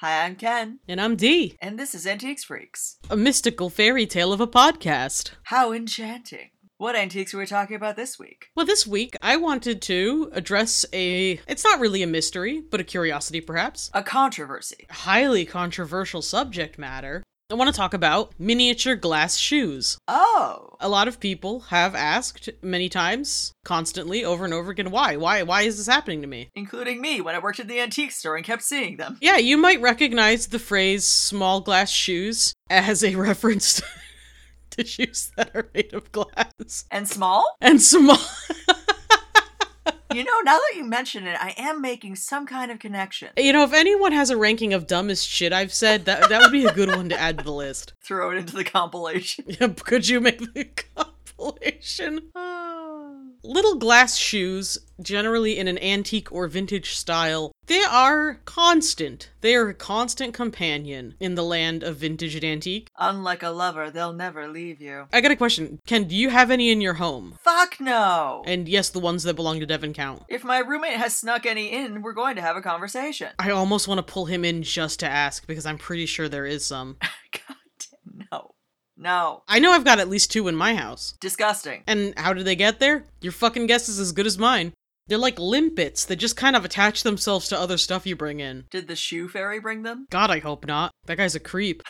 Hi, I'm Ken, And I'm Dee, and this is Antiques Freaks. a mystical fairy tale of a podcast. How enchanting. What antiques are we talking about this week? Well, this week I wanted to address a. It's not really a mystery, but a curiosity perhaps. A controversy. Highly controversial subject matter. I want to talk about miniature glass shoes. Oh, A lot of people have asked many times, constantly, over and over again, why? Why? Why is this happening to me? including me when I worked at the antique store and kept seeing them. Yeah, you might recognize the phrase small glass shoes as a reference to shoes that are made of glass. And small? And small. You know, now that you mention it, I am making some kind of connection. You know, if anyone has a ranking of dumbest shit I've said, that that would be a good one to add to the list. Throw it into the compilation. Could you make the compilation? Uh, Little glass shoes, generally in an antique or vintage style, they are constant. They are a constant companion in the land of vintage and antique. Unlike a lover, they'll never leave you. I got a question. Ken, do you have any in your home? Fuck no! And yes, the ones that belong to Devon count. If my roommate has snuck any in, we're going to have a conversation. I almost want to pull him in just to ask because I'm pretty sure there is some. God, damn, no. No. I know I've got at least two in my house. Disgusting. And how did they get there? Your fucking guess is as good as mine. They're like limpets that just kind of attach themselves to other stuff you bring in. Did the shoe fairy bring them? God, I hope not. That guy's a creep.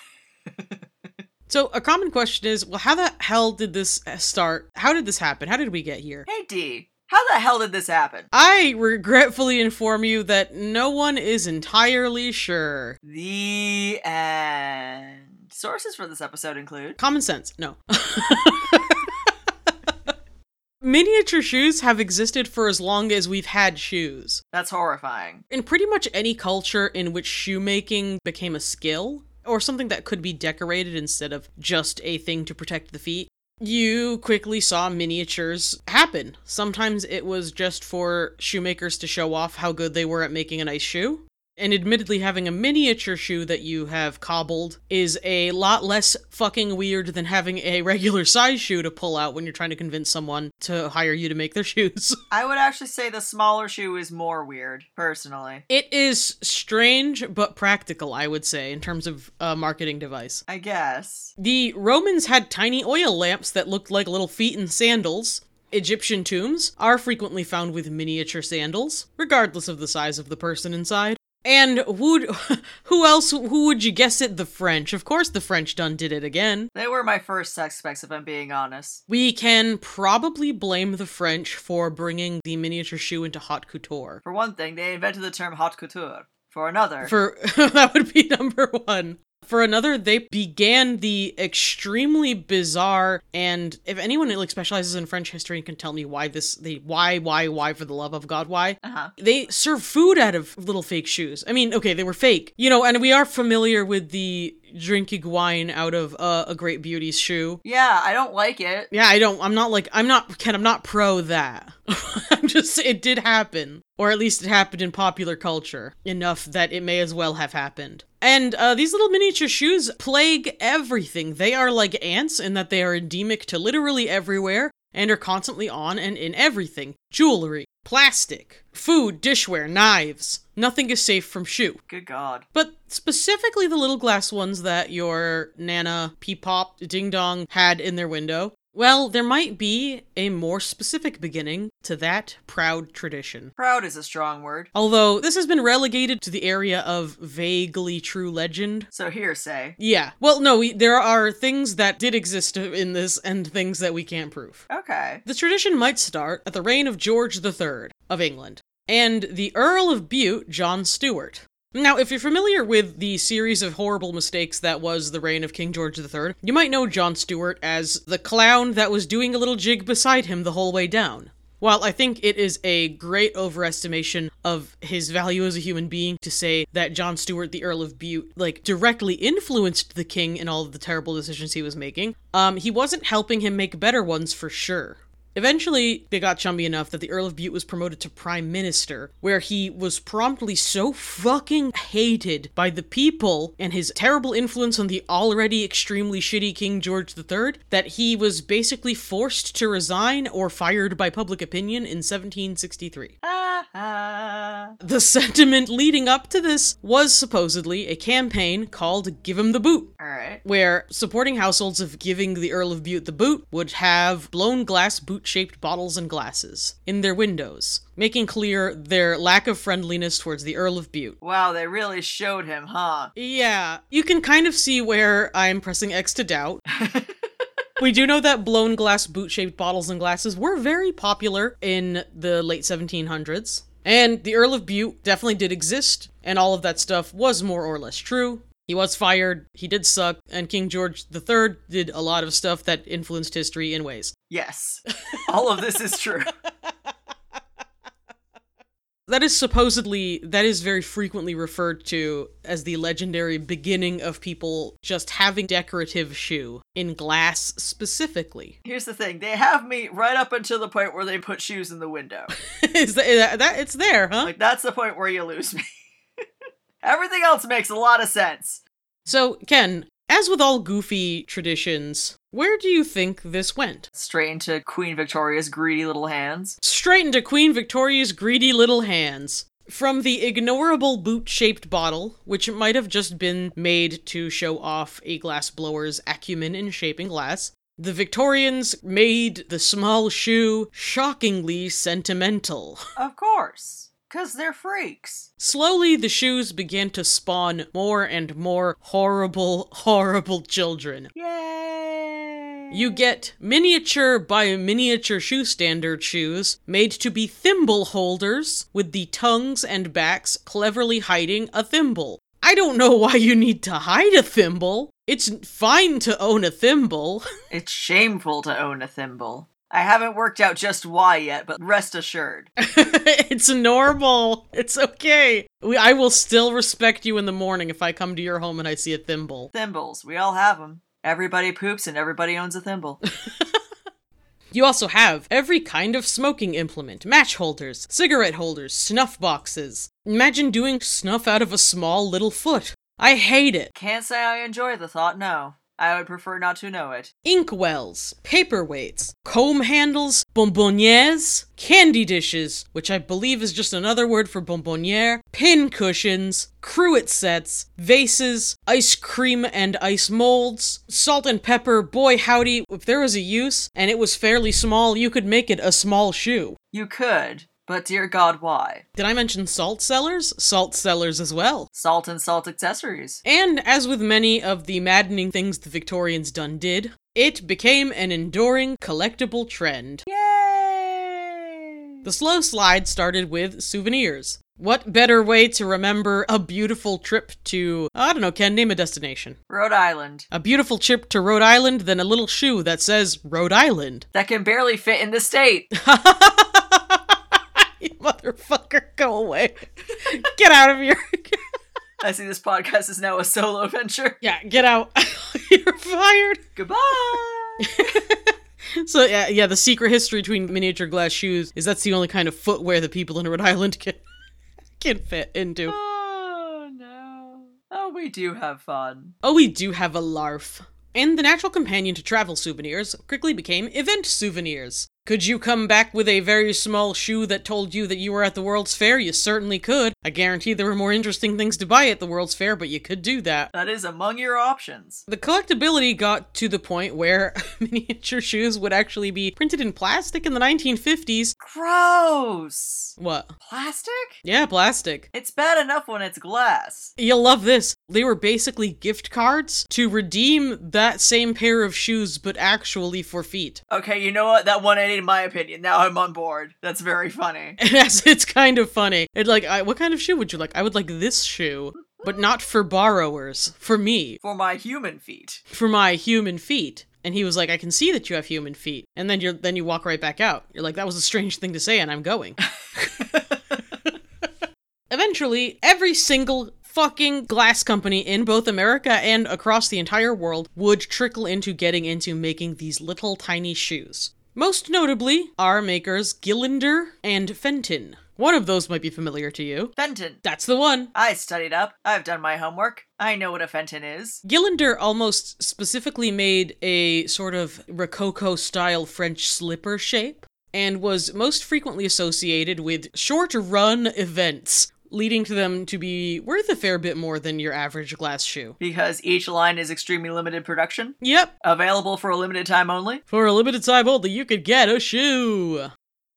so, a common question is well, how the hell did this uh, start? How did this happen? How did we get here? Hey, Dee, how the hell did this happen? I regretfully inform you that no one is entirely sure. The end. Sources for this episode include Common sense, no. Miniature shoes have existed for as long as we've had shoes. that's horrifying. In pretty much any culture in which shoemaking became a skill, or something that could be decorated instead of just a thing to protect the feet, you quickly saw miniatures happen. Sometimes it was just for shoemakers to show off how good they were at making a nice shoe. And admittedly, having a miniature shoe that you have cobbled is a lot less fucking weird than having a regular size shoe to pull out when you're trying to convince someone to hire you to make their shoes. I would actually say the smaller shoe is more weird, personally. It is strange but practical, I would say, in terms of a marketing device. I guess. The Romans had tiny oil lamps that looked like little feet in sandals. Egyptian tombs are frequently found with miniature sandals, regardless of the size of the person inside. And who'd, who else, who would you guess it? The French. Of course, the French done did it again. They were my first suspects, if I'm being honest. We can probably blame the French for bringing the miniature shoe into haute couture. For one thing, they invented the term haute couture. For another, For that would be number one. For another, they began the extremely bizarre and if anyone like specializes in French history and can tell me why this they why why why for the love of God why uh-huh. they serve food out of little fake shoes. I mean, okay, they were fake, you know, and we are familiar with the drinking wine out of uh, a great beauty's shoe. Yeah, I don't like it. Yeah, I don't. I'm not like I'm not Ken. I'm not pro that. I'm just. It did happen, or at least it happened in popular culture enough that it may as well have happened. And uh, these little miniature shoes plague everything. They are like ants in that they are endemic to literally everywhere and are constantly on and in everything: jewelry, plastic, food, dishware, knives. Nothing is safe from shoe. Good God. But specifically the little glass ones that your Nana, Peepop, Ding Dong had in their window. Well, there might be a more specific beginning to that proud tradition. Proud is a strong word. Although this has been relegated to the area of vaguely true legend. So hearsay. Yeah. Well, no, we, there are things that did exist in this and things that we can't prove. Okay. The tradition might start at the reign of George III of England and the Earl of Bute, John Stuart. Now, if you're familiar with the series of horrible mistakes that was the reign of King George III, you might know John Stuart as the clown that was doing a little jig beside him the whole way down. While I think it is a great overestimation of his value as a human being to say that John Stuart, the Earl of Bute, like directly influenced the king in all of the terrible decisions he was making, um, he wasn't helping him make better ones for sure. Eventually, they got chummy enough that the Earl of Bute was promoted to Prime Minister, where he was promptly so fucking hated by the people and his terrible influence on the already extremely shitty King George III that he was basically forced to resign or fired by public opinion in 1763. Ah, ah. The sentiment leading up to this was supposedly a campaign called Give Him the Boot, right. where supporting households of giving the Earl of Bute the boot would have blown glass boot shaped bottles and glasses in their windows, making clear their lack of friendliness towards the Earl of Bute. Wow, they really showed him, huh? Yeah, you can kind of see where I'm pressing X to doubt. We do know that blown glass boot shaped bottles and glasses were very popular in the late 1700s. And the Earl of Bute definitely did exist, and all of that stuff was more or less true. He was fired, he did suck, and King George III did a lot of stuff that influenced history in ways. Yes. All of this is true. That is supposedly, that is very frequently referred to as the legendary beginning of people just having decorative shoe, in glass specifically. Here's the thing they have me right up until the point where they put shoes in the window. is that, that, it's there, huh? Like, that's the point where you lose me. Everything else makes a lot of sense. So, Ken, as with all goofy traditions, where do you think this went? Straight into Queen Victoria's greedy little hands. Straight into Queen Victoria's greedy little hands. From the ignorable boot shaped bottle, which might have just been made to show off a glass blower's acumen in shaping glass, the Victorians made the small shoe shockingly sentimental. Of course. Because they're freaks. Slowly, the shoes began to spawn more and more horrible, horrible children. Yay! You get miniature by miniature shoe standard shoes made to be thimble holders with the tongues and backs cleverly hiding a thimble. I don't know why you need to hide a thimble. It's fine to own a thimble. It's shameful to own a thimble. I haven't worked out just why yet, but rest assured. it's normal. It's okay. We, I will still respect you in the morning if I come to your home and I see a thimble. Thimbles, we all have them. Everybody poops and everybody owns a thimble. You also have every kind of smoking implement match holders, cigarette holders, snuff boxes. Imagine doing snuff out of a small little foot. I hate it. Can't say I enjoy the thought, no. I would prefer not to know it. Inkwells, paperweights, comb handles, bonbonnieres, candy dishes, which I believe is just another word for bonbonniere, pin cushions, cruet sets, vases, ice cream and ice molds, salt and pepper. Boy, howdy, if there was a use and it was fairly small, you could make it a small shoe. You could, but dear God, why? Did I mention salt cellars? Salt cellars as well. Salt and salt accessories. And as with many of the maddening things the Victorians done did, it became an enduring collectible trend. Yay! The slow slide started with souvenirs. What better way to remember a beautiful trip to, I don't know, Ken, name a destination. Rhode Island. A beautiful trip to Rhode Island than a little shoe that says Rhode Island. That can barely fit in the state. motherfucker, go away. Get out of here. I see this podcast is now a solo venture. yeah, get out. You're fired. Goodbye! So yeah, yeah, the secret history between miniature glass shoes is that's the only kind of footwear that people in Rhode Island can can fit into. oh no. Oh, we do have fun. Oh, we do have a larf. And the natural companion to travel souvenirs quickly became event souvenirs. Could you come back with a very small shoe that told you that you were at the World's Fair? You certainly could. I guarantee there were more interesting things to buy at the World's Fair, but you could do that. That is among your options. The collectability got to the point where miniature shoes would actually be printed in plastic in the 1950s. Gross! What? Plastic? Yeah, plastic. It's bad enough when it's glass. You'll love this. They were basically gift cards to redeem that same pair of shoes, but actually for feet. Okay, you know what? That 180 in my opinion. Now I'm on board. That's very funny. As it's kind of funny. It's like, I, what kind of shoe would you like? I would like this shoe, but not for borrowers. For me, For my human feet. for my human feet. And he was like, I can see that you have human feet. And then you're then you walk right back out. You're like, that was a strange thing to say, and I'm going. Eventually, every single fucking glass company in both America and across the entire world would trickle into getting into making these little tiny shoes. Most notably are makers Gillinder and Fenton. One of those might be familiar to you. Fenton. That's the one. I studied up. I've done my homework. I know what a Fenton is. Gillinder almost specifically made a sort of Rococo style French slipper shape and was most frequently associated with short run events, leading to them to be worth a fair bit more than your average glass shoe. Because each line is extremely limited production. Yep, Available for a limited time only. for a limited time only, you could get a shoe.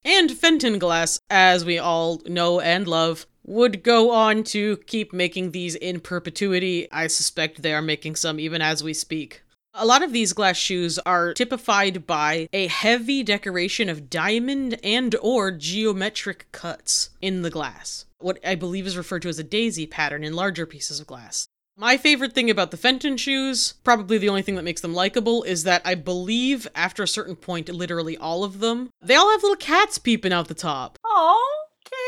And Fenton Glass, as we all know and love, would go on to keep making these in perpetuity. I suspect they are making some even as we speak. A lot of these glass shoes are typified by a heavy decoration of diamond and or geometric cuts in the glass. What I believe is referred to as a daisy pattern in larger pieces of glass. My favorite thing about the Fenton shoes, probably the only thing that makes them likable, is that I believe after a certain point, literally all of them, they all have little cats peeping out the top. Oh,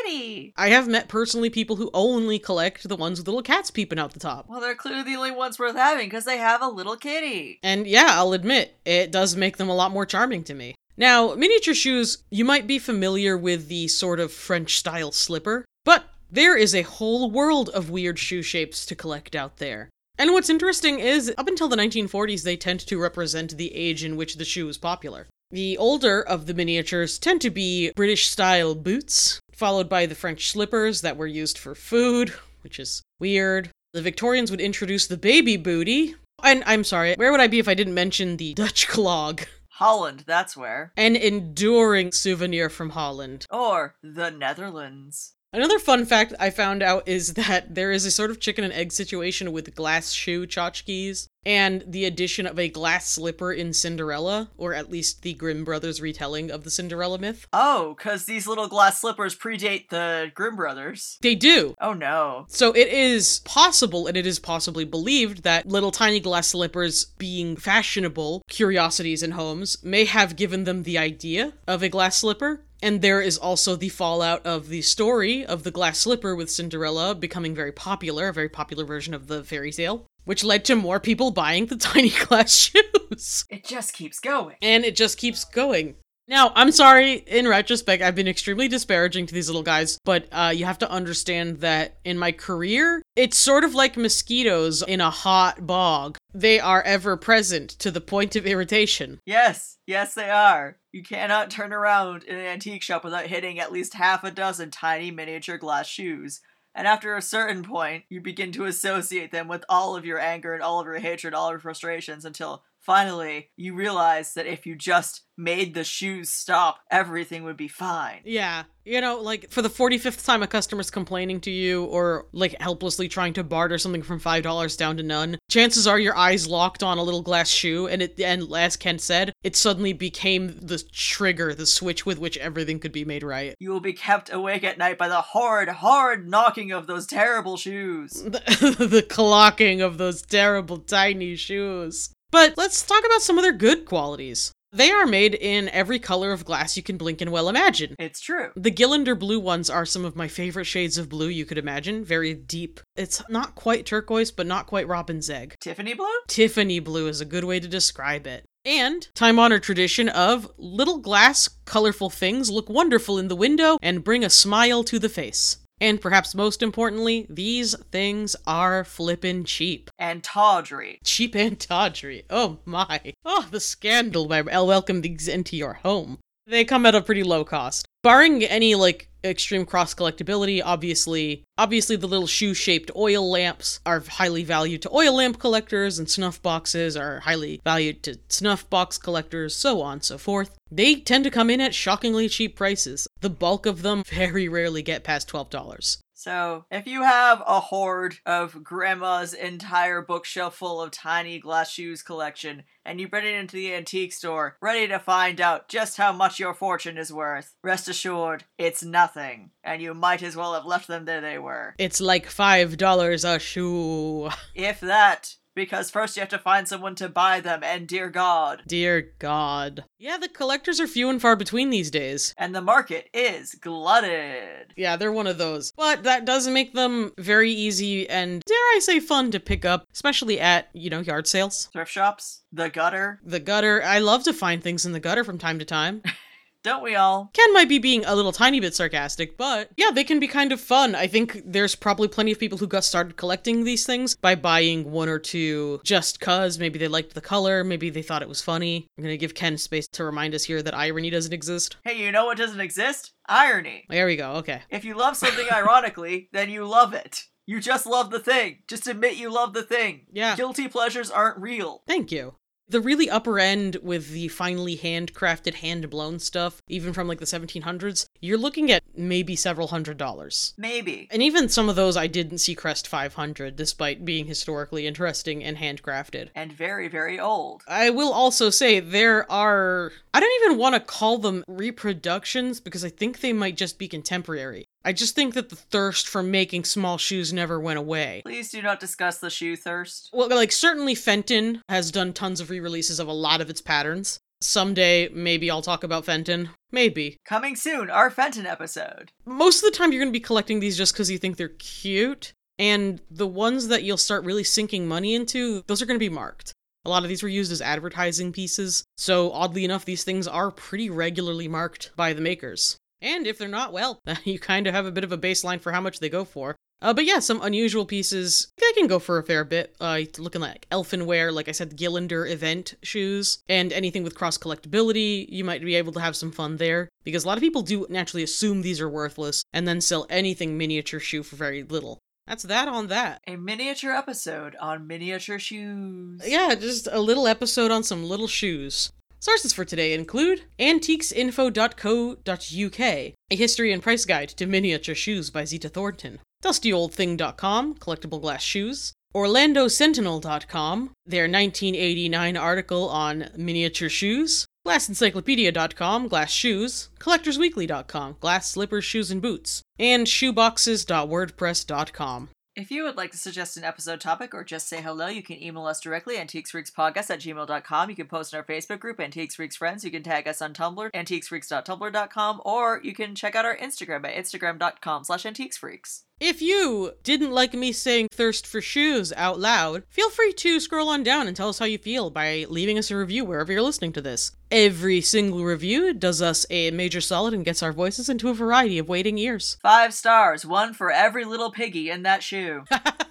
kitty. I have met personally people who only collect the ones with little cats peeping out the top. Well, they're clearly the only ones worth having because they have a little kitty. And yeah, I'll admit, it does make them a lot more charming to me. Now, miniature shoes, you might be familiar with the sort of French style slipper, but there is a whole world of weird shoe shapes to collect out there. And what's interesting is, up until the 1940s, they tend to represent the age in which the shoe was popular. The older of the miniatures tend to be British style boots, followed by the French slippers that were used for food, which is weird. The Victorians would introduce the baby booty. And I'm sorry, where would I be if I didn't mention the Dutch clog? Holland, that's where. An enduring souvenir from Holland. Or the Netherlands. Another fun fact I found out is that there is a sort of chicken and egg situation with glass shoe tchotchkes and the addition of a glass slipper in Cinderella, or at least the Grimm brothers retelling of the Cinderella myth. Oh, because these little glass slippers predate the Grimm brothers. They do. Oh no. So it is possible, and it is possibly believed, that little tiny glass slippers being fashionable curiosities in homes may have given them the idea of a glass slipper. And there is also the fallout of the story of the glass slipper with Cinderella becoming very popular, a very popular version of the fairy tale, which led to more people buying the tiny glass shoes. It just keeps going. And it just keeps going. Now, I'm sorry, in retrospect, I've been extremely disparaging to these little guys, but uh, you have to understand that in my career, it's sort of like mosquitoes in a hot bog. They are ever present to the point of irritation. Yes, yes, they are. You cannot turn around in an antique shop without hitting at least half a dozen tiny miniature glass shoes. And after a certain point, you begin to associate them with all of your anger and all of your hatred, all of your frustrations until finally you realize that if you just made the shoes stop, everything would be fine. Yeah. You know, like for the 45th time a customer's complaining to you or like helplessly trying to barter something from $5 down to none, chances are your eyes locked on a little glass shoe and it and as Ken said, it suddenly became the trigger, the switch with which everything could be made right. You will be kept awake at night by the hard, hard knocking of those terrible shoes. The, the clocking of those terrible tiny shoes. But let's talk about some of their good qualities. They are made in every color of glass you can blink and well imagine. It's true. The Gillinder blue ones are some of my favorite shades of blue you could imagine. Very deep. It's not quite turquoise, but not quite robin's egg. Tiffany blue? Tiffany blue is a good way to describe it. And time honored tradition of little glass, colorful things look wonderful in the window and bring a smile to the face. And perhaps most importantly, these things are flippin' cheap. And tawdry. Cheap and tawdry. Oh my. Oh, the scandal by I'll welcome these into your home. They come at a pretty low cost. Barring any like extreme cross collectability, obviously obviously the little shoe-shaped oil lamps are highly valued to oil lamp collectors and snuff boxes are highly valued to snuff box collectors, so on and so forth. They tend to come in at shockingly cheap prices. The bulk of them very rarely get past $12. So, if you have a hoard of grandma's entire bookshelf full of tiny glass shoes collection, and you bring it into the antique store, ready to find out just how much your fortune is worth, rest assured, it's nothing, and you might as well have left them there they were. It's like $5 a shoe. If that, because first you have to find someone to buy them, and dear God. Dear God. Yeah, the collectors are few and far between these days. And the market is glutted. Yeah, they're one of those. But that does make them very easy and, dare I say, fun to pick up, especially at, you know, yard sales. Thrift shops, the gutter. The gutter. I love to find things in the gutter from time to time. Don't we all? Ken might be being a little tiny bit sarcastic, but yeah, they can be kind of fun. I think there's probably plenty of people who got started collecting these things by buying one or two just cuz maybe they liked the color, maybe they thought it was funny. I'm gonna give Ken space to remind us here that irony doesn't exist. Hey, you know what doesn't exist? Irony. There we go, okay. If you love something ironically, then you love it. You just love the thing. Just admit you love the thing. Yeah. Guilty pleasures aren't real. Thank you. The really upper end with the finely handcrafted, hand blown stuff, even from like the 1700s, you're looking at maybe several hundred dollars. Maybe. And even some of those I didn't see crest 500, despite being historically interesting and handcrafted. And very, very old. I will also say there are. I don't even want to call them reproductions because I think they might just be contemporary. I just think that the thirst for making small shoes never went away. Please do not discuss the shoe thirst. Well, like, certainly Fenton has done tons of re releases of a lot of its patterns. Someday, maybe I'll talk about Fenton. Maybe. Coming soon, our Fenton episode. Most of the time, you're going to be collecting these just because you think they're cute. And the ones that you'll start really sinking money into, those are going to be marked. A lot of these were used as advertising pieces, so oddly enough, these things are pretty regularly marked by the makers. And if they're not, well, you kind of have a bit of a baseline for how much they go for. Uh, but yeah, some unusual pieces, they can go for a fair bit. Uh, looking like Elfinware, like I said, Gillinder event shoes, and anything with cross collectability, you might be able to have some fun there. Because a lot of people do naturally assume these are worthless and then sell anything miniature shoe for very little. That's that on that. A miniature episode on miniature shoes. Yeah, just a little episode on some little shoes. Sources for today include antiquesinfo.co.uk, a history and price guide to miniature shoes by Zita Thornton, dustyoldthing.com, collectible glass shoes, orlandosentinel.com, their 1989 article on miniature shoes, glassencyclopedia.com, glass shoes, collectorsweekly.com, glass slippers, shoes, and boots, and shoeboxes.wordpress.com. If you would like to suggest an episode topic or just say hello, you can email us directly, antiquesfreakspodcast at gmail.com. You can post in our Facebook group, Antiques Freaks Friends. You can tag us on Tumblr, antiquesfreaks.tumblr.com, or you can check out our Instagram at instagram.com slash antiquesfreaks. If you didn't like me saying thirst for shoes out loud, feel free to scroll on down and tell us how you feel by leaving us a review wherever you're listening to this. Every single review does us a major solid and gets our voices into a variety of waiting ears. Five stars, one for every little piggy in that shoe.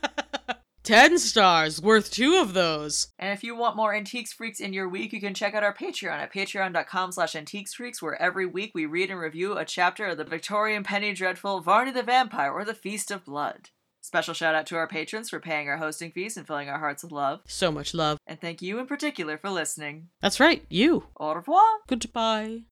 10 stars, worth two of those. And if you want more Antiques Freaks in your week, you can check out our Patreon at patreon.com slash antiquesfreaks, where every week we read and review a chapter of the Victorian Penny Dreadful, Varney the Vampire, or the Feast of Blood. Special shout out to our patrons for paying our hosting fees and filling our hearts with love. So much love. And thank you in particular for listening. That's right, you. Au revoir! Goodbye.